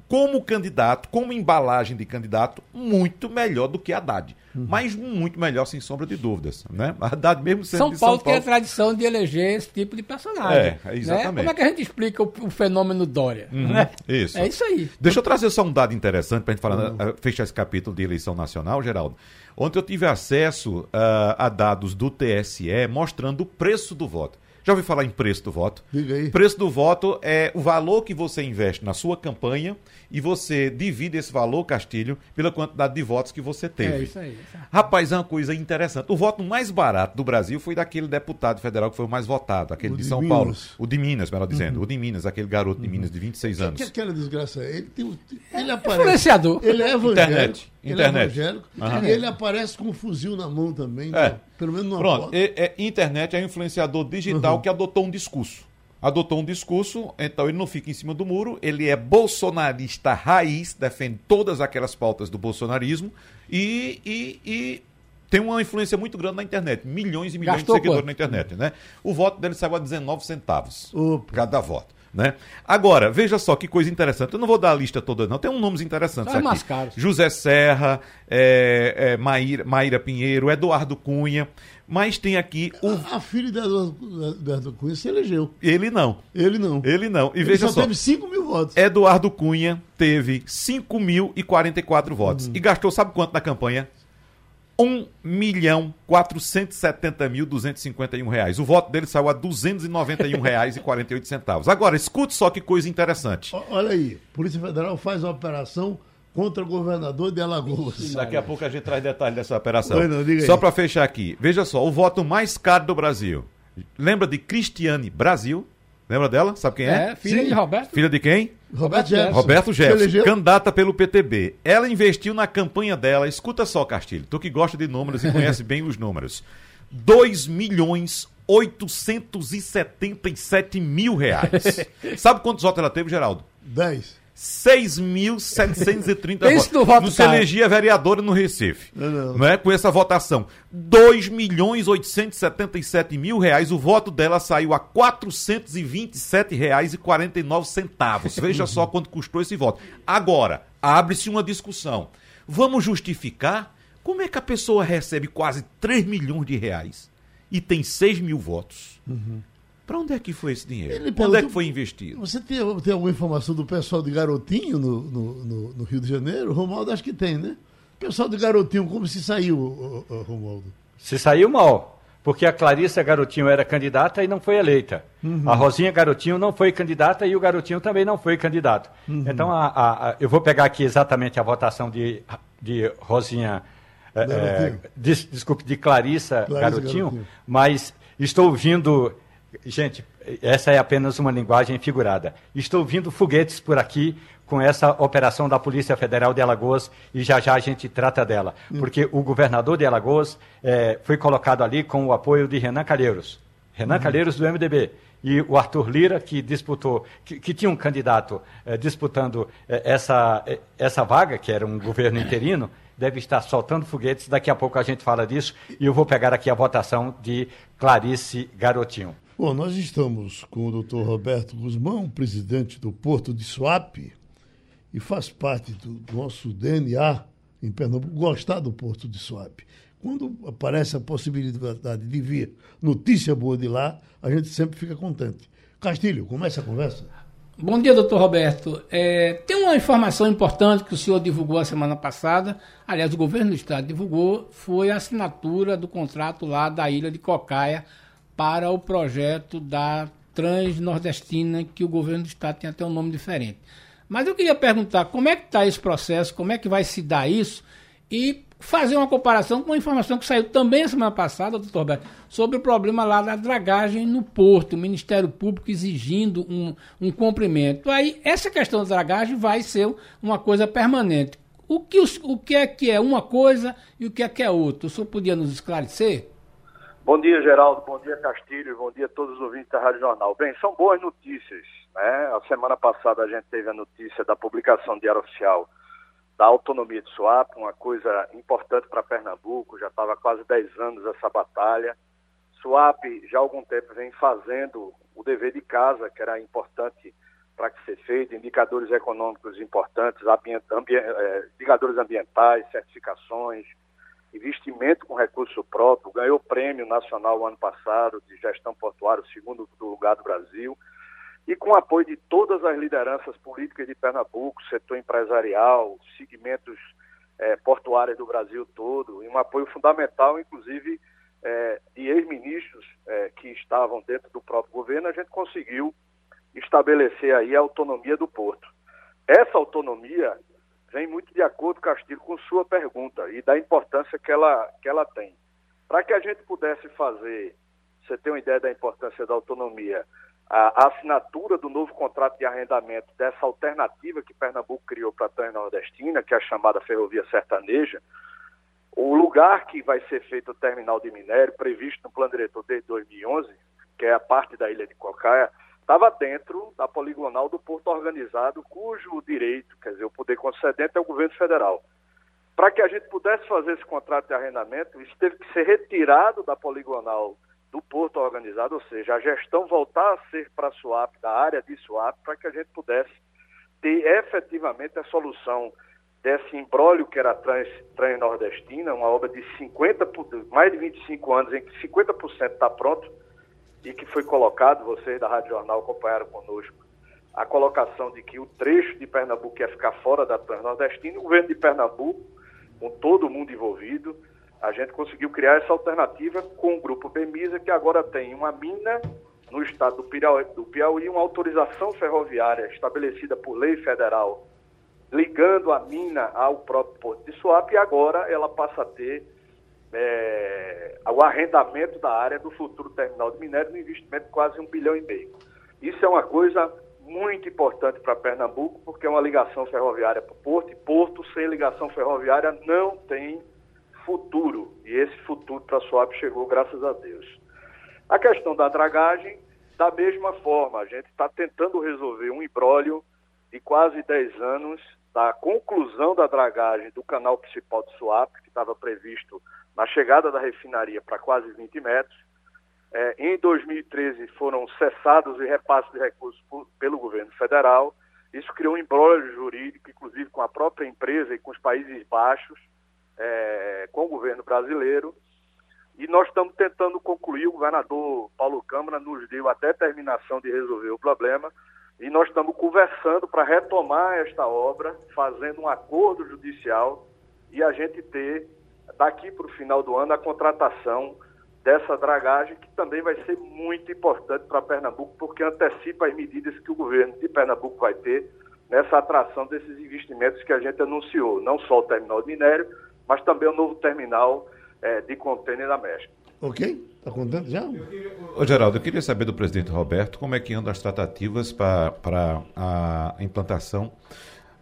Como candidato, como embalagem de candidato, muito melhor do que Haddad. Mas muito melhor, sem sombra de dúvidas. Né? Haddad mesmo sendo São Paulo, São tem a Paulo. tradição de eleger esse tipo de personagem. É, né? exatamente. Como é que a gente explica o, o fenômeno Dória? Uhum, né? isso. É isso aí. Deixa eu trazer só um dado interessante para a gente falar, eh, fechar esse capítulo de eleição nacional, Geraldo. Ontem eu tive acesso ah, a dados do TSE mostrando o preço do voto. Já ouviu falar em preço do voto? Diga aí. Preço do voto é o valor que você investe na sua campanha e você divide esse valor, Castilho, pela quantidade de votos que você teve. É isso aí. Rapaz, é uma coisa interessante. O voto mais barato do Brasil foi daquele deputado federal que foi o mais votado, aquele O de de São Minas. Paulo. O de Minas, melhor dizendo. O de Minas, aquele garoto de Minas de 26 anos. Que aquela desgraça é? Ele, tem, ele aparece. Influenciador. Ele é evangélico. Internet. Ele Internet. é evangélico. Aham. E ele aparece com um fuzil na mão também. É. né? Pelo menos numa Pronto, foto. é, internet é um influenciador digital que adotou um discurso. Adotou um discurso, então ele não fica em cima do muro, ele é bolsonarista raiz, defende todas aquelas pautas do bolsonarismo e, e- e tem uma influência muito grande na internet. Milhões e milhões Gastou de seguidores quanto? na internet, né? O voto dele saiu a 19 centavos. Opa. Cada voto. Né? Agora, veja só que coisa interessante. Eu não vou dar a lista toda, não. Tem uns nomes interessantes Só os aqui. mais caros. José Serra, é, é, Maíra, Maíra Pinheiro, Eduardo Cunha. Mas tem aqui o. A, a filha da Eduardo Cunha se elegeu. Ele não. Ele não. Ele não. E Ele veja só, só. teve 5 mil votos. Eduardo Cunha teve 5.044 votos. Uhum. E gastou, sabe quanto na campanha? 1 milhão 470 mil 251 reais. O voto dele saiu a 291 reais e 48 centavos. Agora, escute só que coisa interessante. Olha aí, Polícia Federal faz uma operação contra o governador de Alagoas. Daqui a pouco a gente traz detalhes dessa operação. só para fechar aqui, veja só, o voto mais caro do Brasil. Lembra de Cristiane Brasil? Lembra dela? Sabe quem é? É, filha Sim. de Roberto. Filha de quem? Roberto Jefferson. Roberto Jefferson, candidata pelo PTB. Ela investiu na campanha dela, escuta só, Castilho, tu que gosta de números e conhece bem os números. 2 milhões 877 mil reais. Sabe quantos votos ela teve, Geraldo? 10. 6.730 votos. No voto não se elegia vereadora no Recife. Não, não. não é? Com essa votação. 2 milhões 877 mil reais. O voto dela saiu a 427 reais e 49 centavos. Veja só quanto custou esse voto. Agora, abre-se uma discussão. Vamos justificar como é que a pessoa recebe quase 3 milhões de reais e tem 6 mil votos? Uhum. Para onde é que foi esse dinheiro? Ele onde é que foi investido? Você tem, tem alguma informação do pessoal de Garotinho no, no, no, no Rio de Janeiro? Romualdo, acho que tem, né? O pessoal de Garotinho, como se saiu, Romualdo? Se saiu mal, porque a Clarissa Garotinho era candidata e não foi eleita. Uhum. A Rosinha Garotinho não foi candidata e o Garotinho também não foi candidato. Uhum. Então, a, a, a, eu vou pegar aqui exatamente a votação de, de Rosinha. É, des, desculpe, de Clarissa, Clarissa Garotinho, Garotinho, mas estou ouvindo Gente, essa é apenas uma linguagem figurada. Estou vindo foguetes por aqui com essa operação da Polícia Federal de Alagoas e já já a gente trata dela. Hum. Porque o governador de Alagoas é, foi colocado ali com o apoio de Renan Calheiros. Renan uhum. Calheiros do MDB. E o Arthur Lira, que disputou, que, que tinha um candidato é, disputando é, essa, essa vaga, que era um governo interino, deve estar soltando foguetes. Daqui a pouco a gente fala disso e eu vou pegar aqui a votação de Clarice Garotinho. Bom, nós estamos com o doutor Roberto Guzmão, presidente do Porto de Suape, e faz parte do nosso DNA em Pernambuco gostar do Porto de Suape. Quando aparece a possibilidade de vir notícia boa de lá, a gente sempre fica contente. Castilho, começa a conversa. Bom dia, doutor Roberto. É, tem uma informação importante que o senhor divulgou a semana passada, aliás, o governo do estado divulgou, foi a assinatura do contrato lá da ilha de Cocaia para o projeto da Transnordestina, que o governo do estado tem até um nome diferente. Mas eu queria perguntar como é que está esse processo, como é que vai se dar isso e fazer uma comparação com uma informação que saiu também semana passada, doutor Roberto, sobre o problema lá da dragagem no porto, o Ministério Público exigindo um, um cumprimento. Aí, essa questão da dragagem vai ser uma coisa permanente. O que, o que é que é uma coisa e o que é que é outra? O senhor podia nos esclarecer? Bom dia, Geraldo. Bom dia, Castilho. Bom dia a todos os ouvintes da Rádio Jornal. Bem, são boas notícias. Né? A semana passada a gente teve a notícia da publicação de Diário Oficial da autonomia de Suape, uma coisa importante para Pernambuco. Já estava quase 10 anos essa batalha. Suape já há algum tempo vem fazendo o dever de casa, que era importante para que ser feito, indicadores econômicos importantes, ambient, é, indicadores ambientais, certificações, investimento com recurso próprio, ganhou prêmio nacional ano passado de gestão portuária, o segundo lugar do Brasil, e com apoio de todas as lideranças políticas de Pernambuco, setor empresarial, segmentos é, portuários do Brasil todo, e um apoio fundamental, inclusive, é, de ex-ministros é, que estavam dentro do próprio governo, a gente conseguiu estabelecer aí a autonomia do porto. Essa autonomia vem muito de acordo, Castilho, com sua pergunta e da importância que ela, que ela tem. Para que a gente pudesse fazer, você tem uma ideia da importância da autonomia, a, a assinatura do novo contrato de arrendamento dessa alternativa que Pernambuco criou para a Transnordestina, que é a chamada Ferrovia Sertaneja, o lugar que vai ser feito o terminal de minério, previsto no plano diretor desde 2011, que é a parte da ilha de Cocaia, estava dentro da poligonal do porto organizado, cujo direito, quer dizer, o poder concedente é o governo federal. Para que a gente pudesse fazer esse contrato de arrendamento, isso teve que ser retirado da poligonal do porto organizado, ou seja, a gestão voltar a ser para a da área de SUAP, para que a gente pudesse ter efetivamente a solução desse embrólio que era a trans, Transnordestina, uma obra de 50, mais de 25 anos, em que 50% está pronto, e que foi colocado, vocês da Rádio Jornal acompanharam conosco, a colocação de que o trecho de Pernambuco ia ficar fora da Transnordestina, o governo de Pernambuco, com todo mundo envolvido, a gente conseguiu criar essa alternativa com o grupo Bemisa, que agora tem uma mina no estado do Piauí, do Piauí, uma autorização ferroviária estabelecida por lei federal, ligando a mina ao próprio Porto de Suape, e agora ela passa a ter é, o arrendamento da área do futuro terminal de minério, um investimento de quase um bilhão e meio. Isso é uma coisa muito importante para Pernambuco, porque é uma ligação ferroviária para o Porto, e Porto sem ligação ferroviária não tem futuro. E esse futuro para a Suape chegou, graças a Deus. A questão da dragagem, da mesma forma, a gente está tentando resolver um imbróglio de quase 10 anos da conclusão da dragagem do canal principal de Suape, que estava previsto na chegada da refinaria para quase 20 metros. É, em 2013 foram cessados e repassos de recursos por, pelo governo federal. Isso criou um embrólio jurídico, inclusive com a própria empresa e com os Países Baixos, é, com o governo brasileiro. E nós estamos tentando concluir, o governador Paulo Câmara nos deu a determinação de resolver o problema, e nós estamos conversando para retomar esta obra, fazendo um acordo judicial e a gente ter, daqui para o final do ano, a contratação dessa dragagem, que também vai ser muito importante para Pernambuco, porque antecipa as medidas que o governo de Pernambuco vai ter nessa atração desses investimentos que a gente anunciou, não só o terminal de minério, mas também o novo terminal é, de contêiner da México. Ok? Está contente já? Ô, Geraldo, eu queria saber do presidente Roberto como é que andam as tratativas para a implantação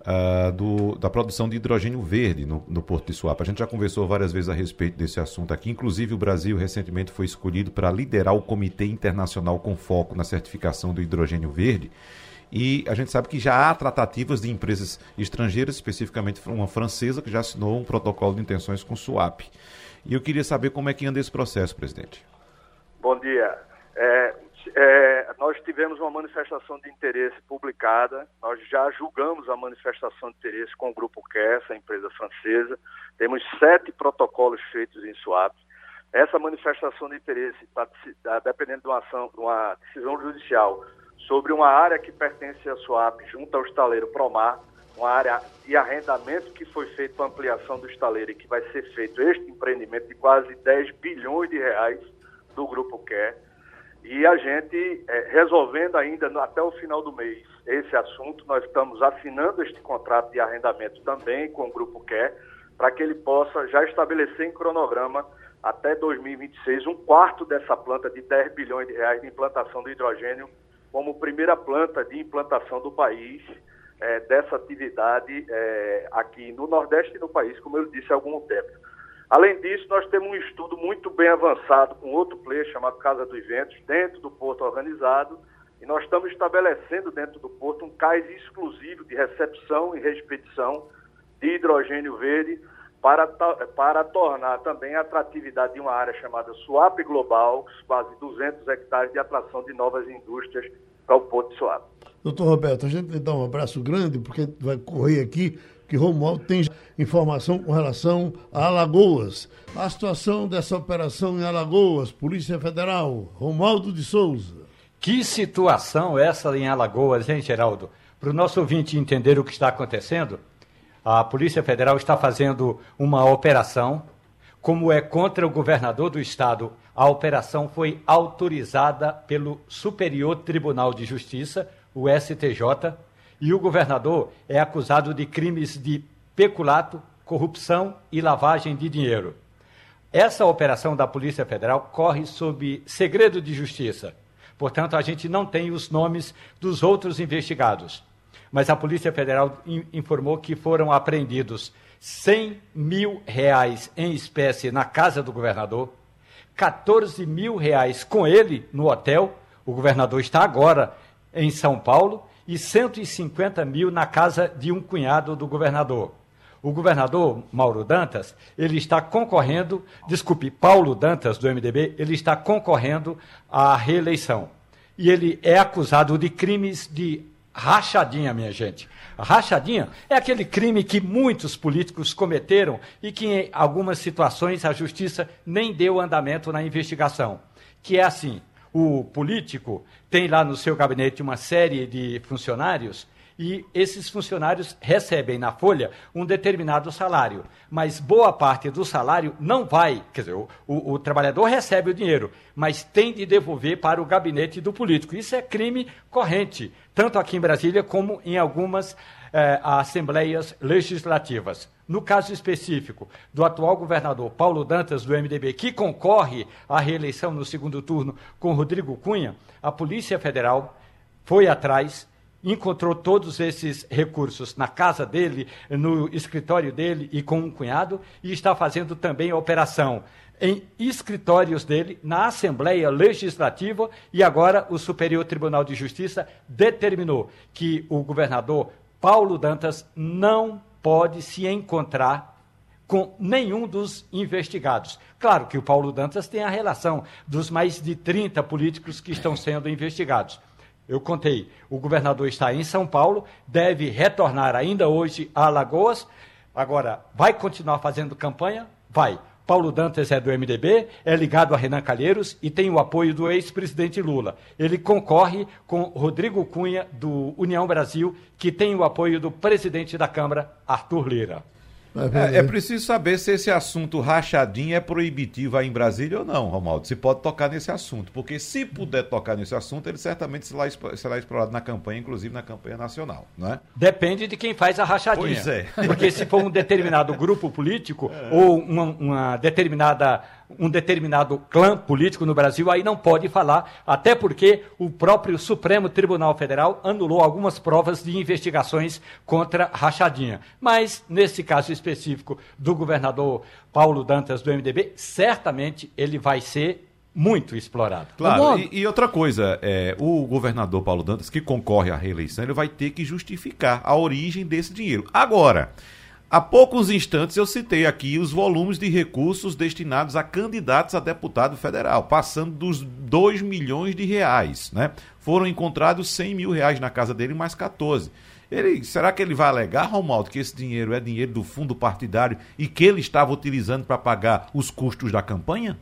uh, do, da produção de hidrogênio verde no, no Porto de Suape. A gente já conversou várias vezes a respeito desse assunto aqui. Inclusive, o Brasil recentemente foi escolhido para liderar o Comitê Internacional com foco na certificação do hidrogênio verde. E a gente sabe que já há tratativas de empresas estrangeiras, especificamente uma francesa, que já assinou um protocolo de intenções com o SUAP. E eu queria saber como é que anda esse processo, presidente. Bom dia. É, é, nós tivemos uma manifestação de interesse publicada, nós já julgamos a manifestação de interesse com o Grupo Kessa, a empresa francesa, temos sete protocolos feitos em SUAP. Essa manifestação de interesse está tá dependendo de uma, ação, de uma decisão judicial sobre uma área que pertence à SUAP, junto ao estaleiro Promar, uma área de arrendamento que foi feito para ampliação do estaleiro e que vai ser feito este empreendimento de quase 10 bilhões de reais do Grupo Quer. E a gente, é, resolvendo ainda no, até o final do mês esse assunto, nós estamos assinando este contrato de arrendamento também com o Grupo Quer, para que ele possa já estabelecer em cronograma até 2026 um quarto dessa planta de 10 bilhões de reais de implantação do hidrogênio como primeira planta de implantação do país é, dessa atividade é, aqui no Nordeste e no país, como eu disse há algum tempo. Além disso, nós temos um estudo muito bem avançado com outro player chamado Casa dos Ventos, dentro do Porto Organizado, e nós estamos estabelecendo dentro do Porto um cais exclusivo de recepção e expedição de hidrogênio verde para, para tornar também a atratividade de uma área chamada Suape Global, quase 200 hectares de atração de novas indústrias para o Porto de Suape. Doutor Roberto, a gente dá um abraço grande, porque vai correr aqui que Romualdo tem informação com relação a Alagoas. A situação dessa operação em Alagoas, Polícia Federal, Romualdo de Souza. Que situação essa em Alagoas, hein, Geraldo? Para o nosso ouvinte entender o que está acontecendo, a Polícia Federal está fazendo uma operação, como é contra o governador do estado. A operação foi autorizada pelo Superior Tribunal de Justiça, o STJ, e o governador é acusado de crimes de peculato, corrupção e lavagem de dinheiro. Essa operação da Polícia Federal corre sob segredo de justiça. Portanto, a gente não tem os nomes dos outros investigados mas a Polícia Federal informou que foram apreendidos 100 mil reais em espécie na casa do governador, 14 mil reais com ele no hotel, o governador está agora em São Paulo, e 150 mil na casa de um cunhado do governador. O governador Mauro Dantas, ele está concorrendo, desculpe, Paulo Dantas, do MDB, ele está concorrendo à reeleição. E ele é acusado de crimes de rachadinha, minha gente. Rachadinha é aquele crime que muitos políticos cometeram e que, em algumas situações, a justiça nem deu andamento na investigação. Que é assim: o político tem lá no seu gabinete uma série de funcionários e esses funcionários recebem na folha um determinado salário, mas boa parte do salário não vai, quer dizer, o, o, o trabalhador recebe o dinheiro, mas tem de devolver para o gabinete do político. Isso é crime corrente, tanto aqui em Brasília como em algumas eh, assembleias legislativas. No caso específico do atual governador Paulo Dantas, do MDB, que concorre à reeleição no segundo turno com Rodrigo Cunha, a Polícia Federal foi atrás, encontrou todos esses recursos na casa dele, no escritório dele e com um cunhado, e está fazendo também operação em escritórios dele, na Assembleia Legislativa, e agora o Superior Tribunal de Justiça determinou que o governador Paulo Dantas não pode se encontrar com nenhum dos investigados. Claro que o Paulo Dantas tem a relação dos mais de 30 políticos que estão sendo investigados. Eu contei, o governador está em São Paulo, deve retornar ainda hoje a Alagoas. Agora, vai continuar fazendo campanha? Vai. Paulo Dantas é do MDB, é ligado a Renan Calheiros e tem o apoio do ex-presidente Lula. Ele concorre com Rodrigo Cunha, do União Brasil, que tem o apoio do presidente da Câmara, Arthur Lira. É, é, preciso saber se esse assunto rachadinho é proibitivo aí em Brasília ou não, Romaldo. Se pode tocar nesse assunto. Porque se puder tocar nesse assunto, ele certamente será, será explorado na campanha, inclusive na campanha nacional, não é? Depende de quem faz a rachadinha. Pois é. Porque se for um determinado grupo político é. ou uma, uma determinada um determinado clã político no Brasil, aí não pode falar, até porque o próprio Supremo Tribunal Federal anulou algumas provas de investigações contra Rachadinha. Mas, nesse caso específico do governador Paulo Dantas do MDB, certamente ele vai ser muito explorado. Claro, e, e, outra coisa, é, o governador Paulo Dantas, que concorre à reeleição, ele vai ter que justificar a origem desse dinheiro. Agora, Há poucos instantes eu citei aqui os volumes de recursos destinados a candidatos a deputado federal, passando dos 2 milhões de reais. Né? Foram encontrados 100 mil reais na casa dele, mais 14. Ele, será que ele vai alegar, Romualdo, que esse dinheiro é dinheiro do fundo partidário e que ele estava utilizando para pagar os custos da campanha?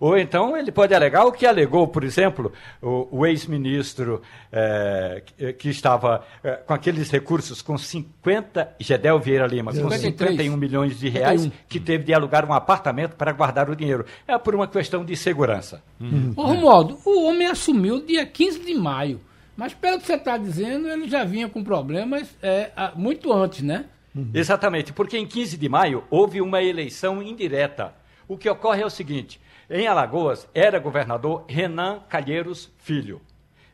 Ou então ele pode alegar o que alegou, por exemplo, o, o ex-ministro é, que estava é, com aqueles recursos com 50, Gedel Vieira Lima, com 51 milhões de reais, que teve de alugar um apartamento para guardar o dinheiro. É por uma questão de segurança. Uhum. Ô, Romualdo, o homem assumiu dia 15 de maio. Mas pelo que você está dizendo, ele já vinha com problemas é, muito antes, né? Uhum. Exatamente, porque em 15 de maio houve uma eleição indireta. O que ocorre é o seguinte: em Alagoas, era governador Renan Calheiros Filho.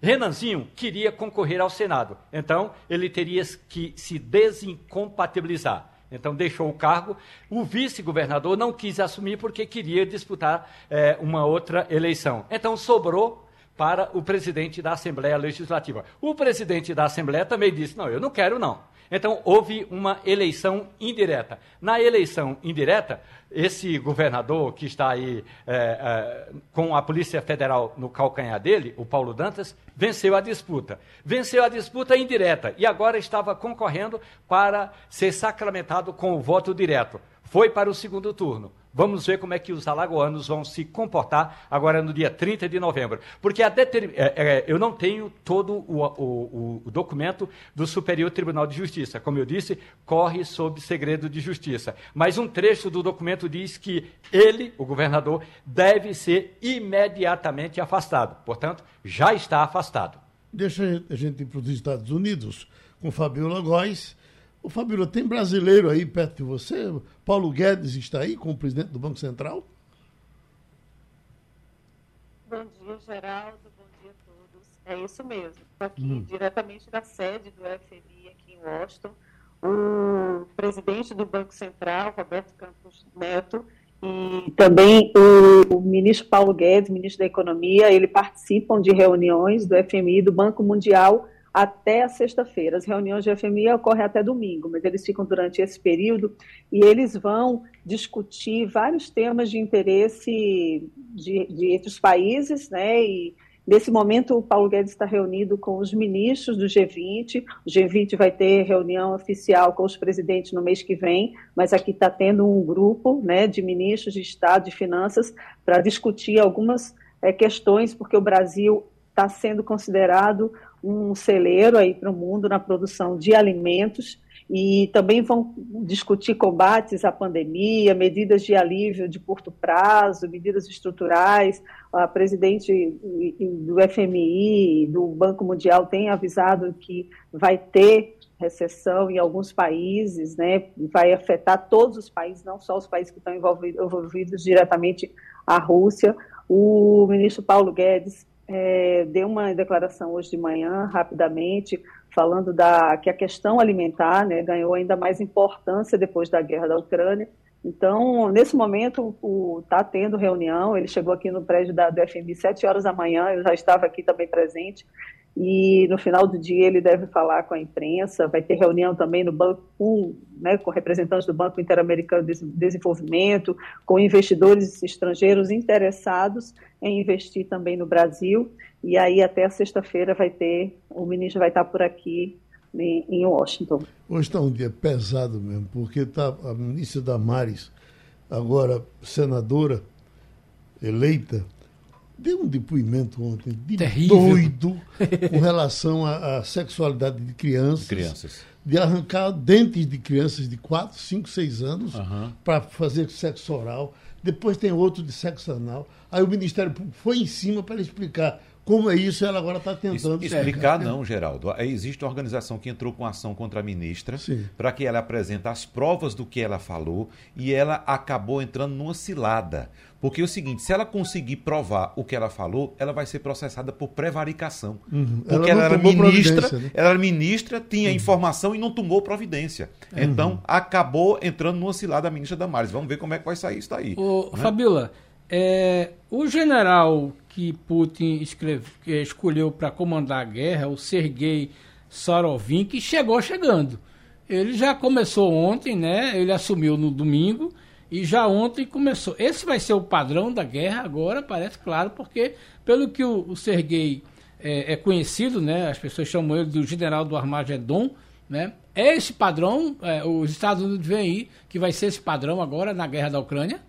Renanzinho queria concorrer ao Senado, então ele teria que se desincompatibilizar. Então deixou o cargo. O vice-governador não quis assumir porque queria disputar é, uma outra eleição. Então sobrou para o presidente da Assembleia Legislativa. O presidente da Assembleia também disse: não, eu não quero não. Então, houve uma eleição indireta. Na eleição indireta, esse governador que está aí é, é, com a Polícia Federal no calcanhar dele, o Paulo Dantas, venceu a disputa. Venceu a disputa indireta e agora estava concorrendo para ser sacramentado com o voto direto. Foi para o segundo turno. Vamos ver como é que os alagoanos vão se comportar agora no dia 30 de novembro. Porque a é, é, eu não tenho todo o, o, o, documento do Superior Tribunal de Justiça. Como eu disse, corre sob segredo de justiça. Mas um trecho do documento diz que ele, o governador, deve ser imediatamente afastado. Portanto, já está afastado. Deixa a gente ir para os Estados Unidos com Fabiola Góes Ô, Fabíola, tem brasileiro aí perto de você? Paulo Guedes está aí como presidente do Banco Central? Bom dia, Geraldo. Bom dia a todos. É isso mesmo. Estou aqui hum. diretamente da sede do FMI aqui em Washington. O presidente do Banco Central, Roberto Campos Neto, e também o, o, ministro Paulo Guedes, ministro da Economia, ele participam de reuniões do FMI do Banco Mundial até a sexta-feira. As reuniões de FMI ocorrem até domingo, mas eles ficam durante esse período e eles vão discutir vários temas de interesse de, de entre os países, né? E nesse momento o Paulo Guedes está reunido com os ministros do G20. O G20 vai ter reunião oficial com os presidentes no mês que vem, mas aqui está tendo um grupo, né, de ministros de Estado de Finanças para discutir algumas é, questões, porque o Brasil está sendo considerado um celeiro aí para o mundo na produção de alimentos e também vão discutir combates à pandemia, medidas de alívio de curto prazo, medidas estruturais. A presidente do FMI, do Banco Mundial, tem avisado que vai ter recessão em alguns países, né? vai afetar todos os países, não só os países que estão envolvidos, envolvidos diretamente a Rússia. O ministro Paulo Guedes é, deu uma declaração hoje de manhã, rapidamente, falando da, que a questão alimentar né, ganhou ainda mais importância depois da guerra da Ucrânia. Então, nesse momento, está tendo reunião. Ele chegou aqui no prédio da, do FMI sete horas da manhã, eu já estava aqui também presente e no final do dia ele deve falar com a imprensa, vai ter reunião também no banco né, com representantes do Banco Interamericano de Desenvolvimento, com investidores estrangeiros interessados em investir também no Brasil, e aí até sexta-feira vai ter, o ministro vai estar por aqui em, em Washington. Hoje está um dia pesado mesmo, porque está a ministra Damares, agora senadora eleita, deu um depoimento ontem de Terrível. doido com relação à, à sexualidade de crianças, crianças, de arrancar dentes de crianças de 4, 5, 6 anos uhum. para fazer sexo oral. Depois tem outro de sexo anal. Aí o Ministério Público foi em cima para explicar como é isso, ela agora está tentando. Explicar não, Geraldo. Existe uma organização que entrou com ação contra a ministra para que ela apresente as provas do que ela falou e ela acabou entrando numa cilada. Porque é o seguinte, se ela conseguir provar o que ela falou, ela vai ser processada por prevaricação. Uhum. Porque ela, ela era ministra, né? ela era ministra, tinha uhum. informação e não tomou providência. Uhum. Então, acabou entrando numa cilada a ministra Damares. Vamos ver como é que vai sair isso daí. Ô, né? Fabiola, é, o general que Putin escreve, escolheu para comandar a guerra, o Sergei Sarovin, que chegou chegando. Ele já começou ontem, né? Ele assumiu no domingo e já ontem começou. Esse vai ser o padrão da guerra agora, parece claro, porque pelo que o, o Sergei é, é, conhecido, né? As pessoas chamam ele do general do Armagedon, né? É esse padrão, é, os Estados Unidos veem aí que vai ser esse padrão agora na guerra da Ucrânia?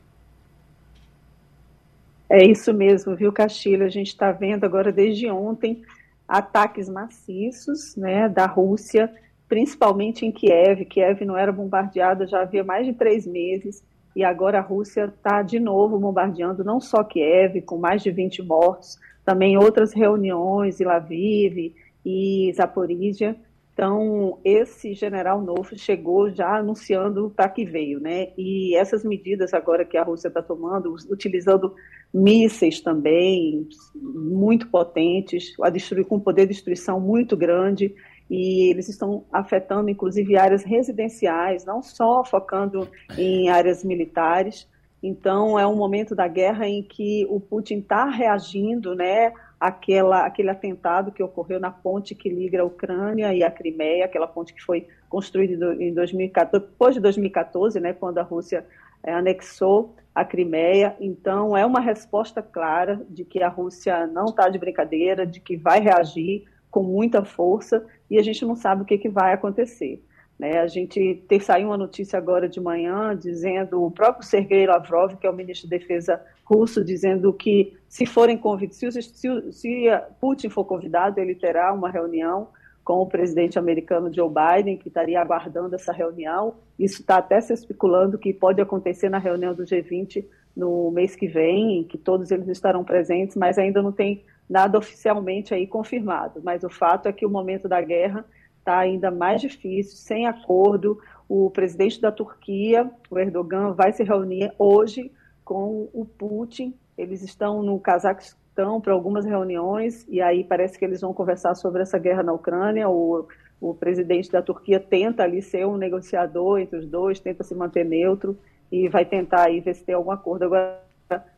É isso mesmo, viu, Castilho? A gente está vendo agora desde ontem ataques maciços né, da Rússia, principalmente em Kiev. Kiev não era bombardeada já havia mais de três meses e agora a Rússia está de novo bombardeando não só Kiev, com mais de 20 mortos, também outras reuniões em Lviv e Zaporizhia. Então, esse general novo chegou já anunciando para que veio, né? E essas medidas agora que a Rússia está tomando, utilizando mísseis também muito potentes, a destruir, com poder de destruição muito grande, e eles estão afetando inclusive áreas residenciais, não só focando em áreas militares. Então, é um momento da guerra em que o Putin está reagindo, né? aquela, aquele atentado que ocorreu na ponte que liga a Ucrânia e a Crimeia, aquela ponte que foi construída em 2014, depois de 2014, né, quando a Rússia é, anexou a Crimeia. Então, é uma resposta clara de que a Rússia não está de brincadeira, de que vai reagir com muita força e a gente não sabe o que, que vai acontecer. Né? A gente ter saiu uma notícia agora de manhã dizendo o próprio Sergei Lavrov, que é o ministro de Defesa russo, dizendo que se forem convidados, se, se, se Putin for convidado, ele terá uma reunião com o presidente americano Joe Biden, que estaria aguardando essa reunião. Isso está até se especulando que pode acontecer na reunião do G20 no mês que vem, em que todos eles estarão presentes, mas ainda não tem nada oficialmente aí confirmado. Mas o fato é que o momento da guerra está ainda mais difícil, sem acordo. O presidente da Turquia, o Erdogan, vai se reunir hoje com o Putin. Eles estão no Cazaquistão para algumas reuniões e aí parece que eles vão conversar sobre essa guerra na Ucrânia. O, o presidente da Turquia tenta ali ser um negociador entre os dois, tenta se manter neutro e vai tentar aí ver se tem algum acordo. Agora,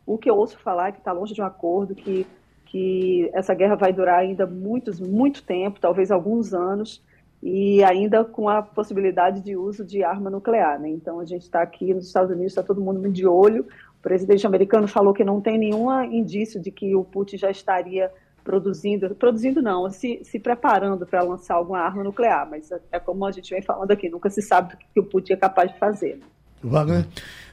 o que eu ouço falar é que está longe de um acordo, que, que essa guerra vai durar ainda muitos, muito tempo, talvez alguns anos, e ainda com a possibilidade de uso de arma nuclear. Né? Então, a gente está aqui nos Estados Unidos, está todo mundo de olho. O presidente americano falou que não tem nenhum indício de que o Putin já estaria produzindo, produzindo não, se, se preparando para lançar alguma arma nuclear, mas é, é como a gente vem falando aqui, nunca se sabe o que o Putin é capaz de fazer. Né?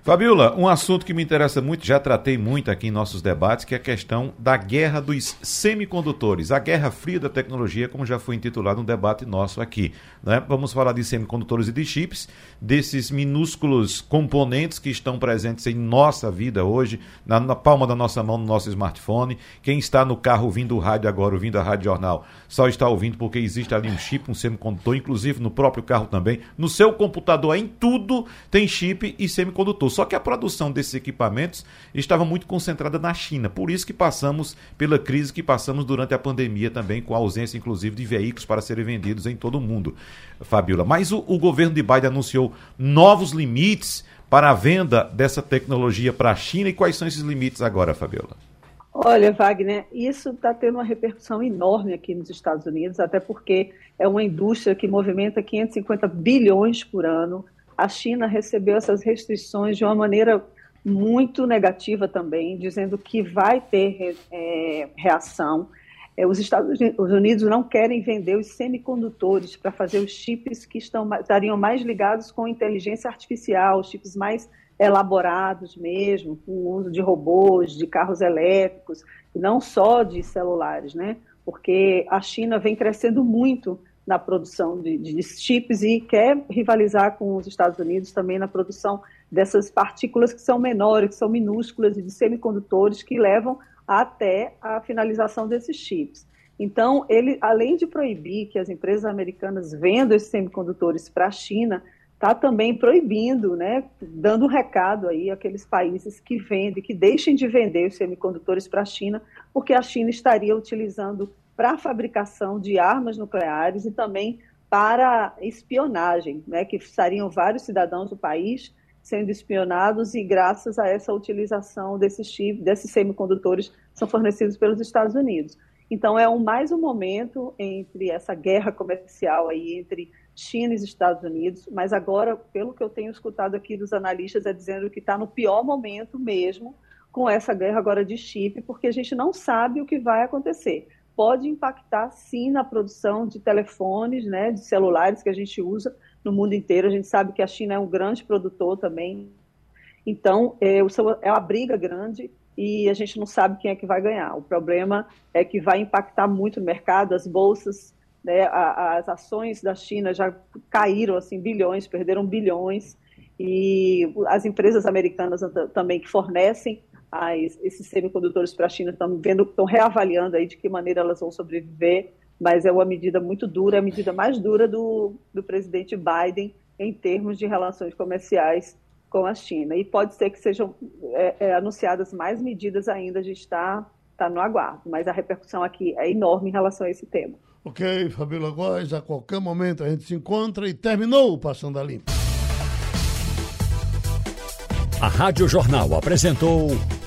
Fabiola, um assunto que me interessa muito, já tratei muito aqui em nossos debates, que é a questão da guerra dos semicondutores, a guerra fria da tecnologia, como já foi intitulado um debate nosso aqui. Né? Vamos falar de semicondutores e de chips, desses minúsculos componentes que estão presentes em nossa vida hoje, na, na palma da nossa mão, no nosso smartphone. Quem está no carro ouvindo o rádio agora, ouvindo a Rádio Jornal, só está ouvindo porque existe ali um chip, um semicondutor, inclusive no próprio carro também. No seu computador, em tudo, tem chip e semicondutor. Só que a produção desses equipamentos estava muito concentrada na China. Por isso que passamos pela crise que passamos durante a pandemia também, com a ausência, inclusive, de veículos para serem vendidos em todo o mundo, Fabiola. Mas o, o governo de Biden anunciou novos limites para a venda dessa tecnologia para a China. E quais são esses limites agora, Fabiola? Olha, Wagner, isso está tendo uma repercussão enorme aqui nos Estados Unidos, até porque é uma indústria que movimenta 550 bilhões por ano a China recebeu essas restrições de uma maneira muito negativa também, dizendo que vai ter é, reação. É, os Estados Unidos não querem vender os semicondutores para fazer os chips que estão, estariam mais ligados com inteligência artificial, chips mais elaborados mesmo, com o uso de robôs, de carros elétricos, não só de celulares, né? Porque a China vem crescendo muito na produção de, de, chips e quer rivalizar com os Estados Unidos também na produção dessas partículas que são menores, que são minúsculas e de semicondutores que levam até a finalização desses chips. Então, ele, além de proibir que as empresas americanas vendam esses semicondutores para a China, está também proibindo, né, dando um recado aí àqueles países que vendem, que deixem de vender os semicondutores para a China, porque a China estaria utilizando para a fabricação de armas nucleares e também para espionagem, né, que estariam vários cidadãos do país sendo espionados e graças a essa utilização desses chips, desses semicondutores são fornecidos pelos Estados Unidos. Então é um, mais um momento entre essa guerra comercial aí entre China e Estados Unidos, mas agora, pelo que eu tenho escutado aqui dos analistas, é dizendo que está no pior momento mesmo com essa guerra agora de chip, porque a gente não sabe o que vai acontecer pode impactar sim na produção de telefones, né, de celulares que a gente usa no mundo inteiro. A gente sabe que a China é um grande produtor também. Então, é, é uma briga grande e a gente não sabe quem é que vai ganhar. O problema é que vai impactar muito o mercado, as bolsas, né, as ações da China já caíram assim bilhões, perderam bilhões e as empresas americanas também que fornecem as, esses semicondutores para a China estão vendo, estão reavaliando aí de que maneira elas vão sobreviver, mas é uma medida muito dura, é a medida mais dura do, do presidente Biden em termos de relações comerciais com a China. E pode ser que sejam é, é, anunciadas mais medidas ainda, a gente está tá no aguardo, mas a repercussão aqui é enorme em relação a esse tema. Ok, Fabíola Góes, a qualquer momento a gente se encontra e terminou o Passando a Limpo. A Rádio Jornal apresentou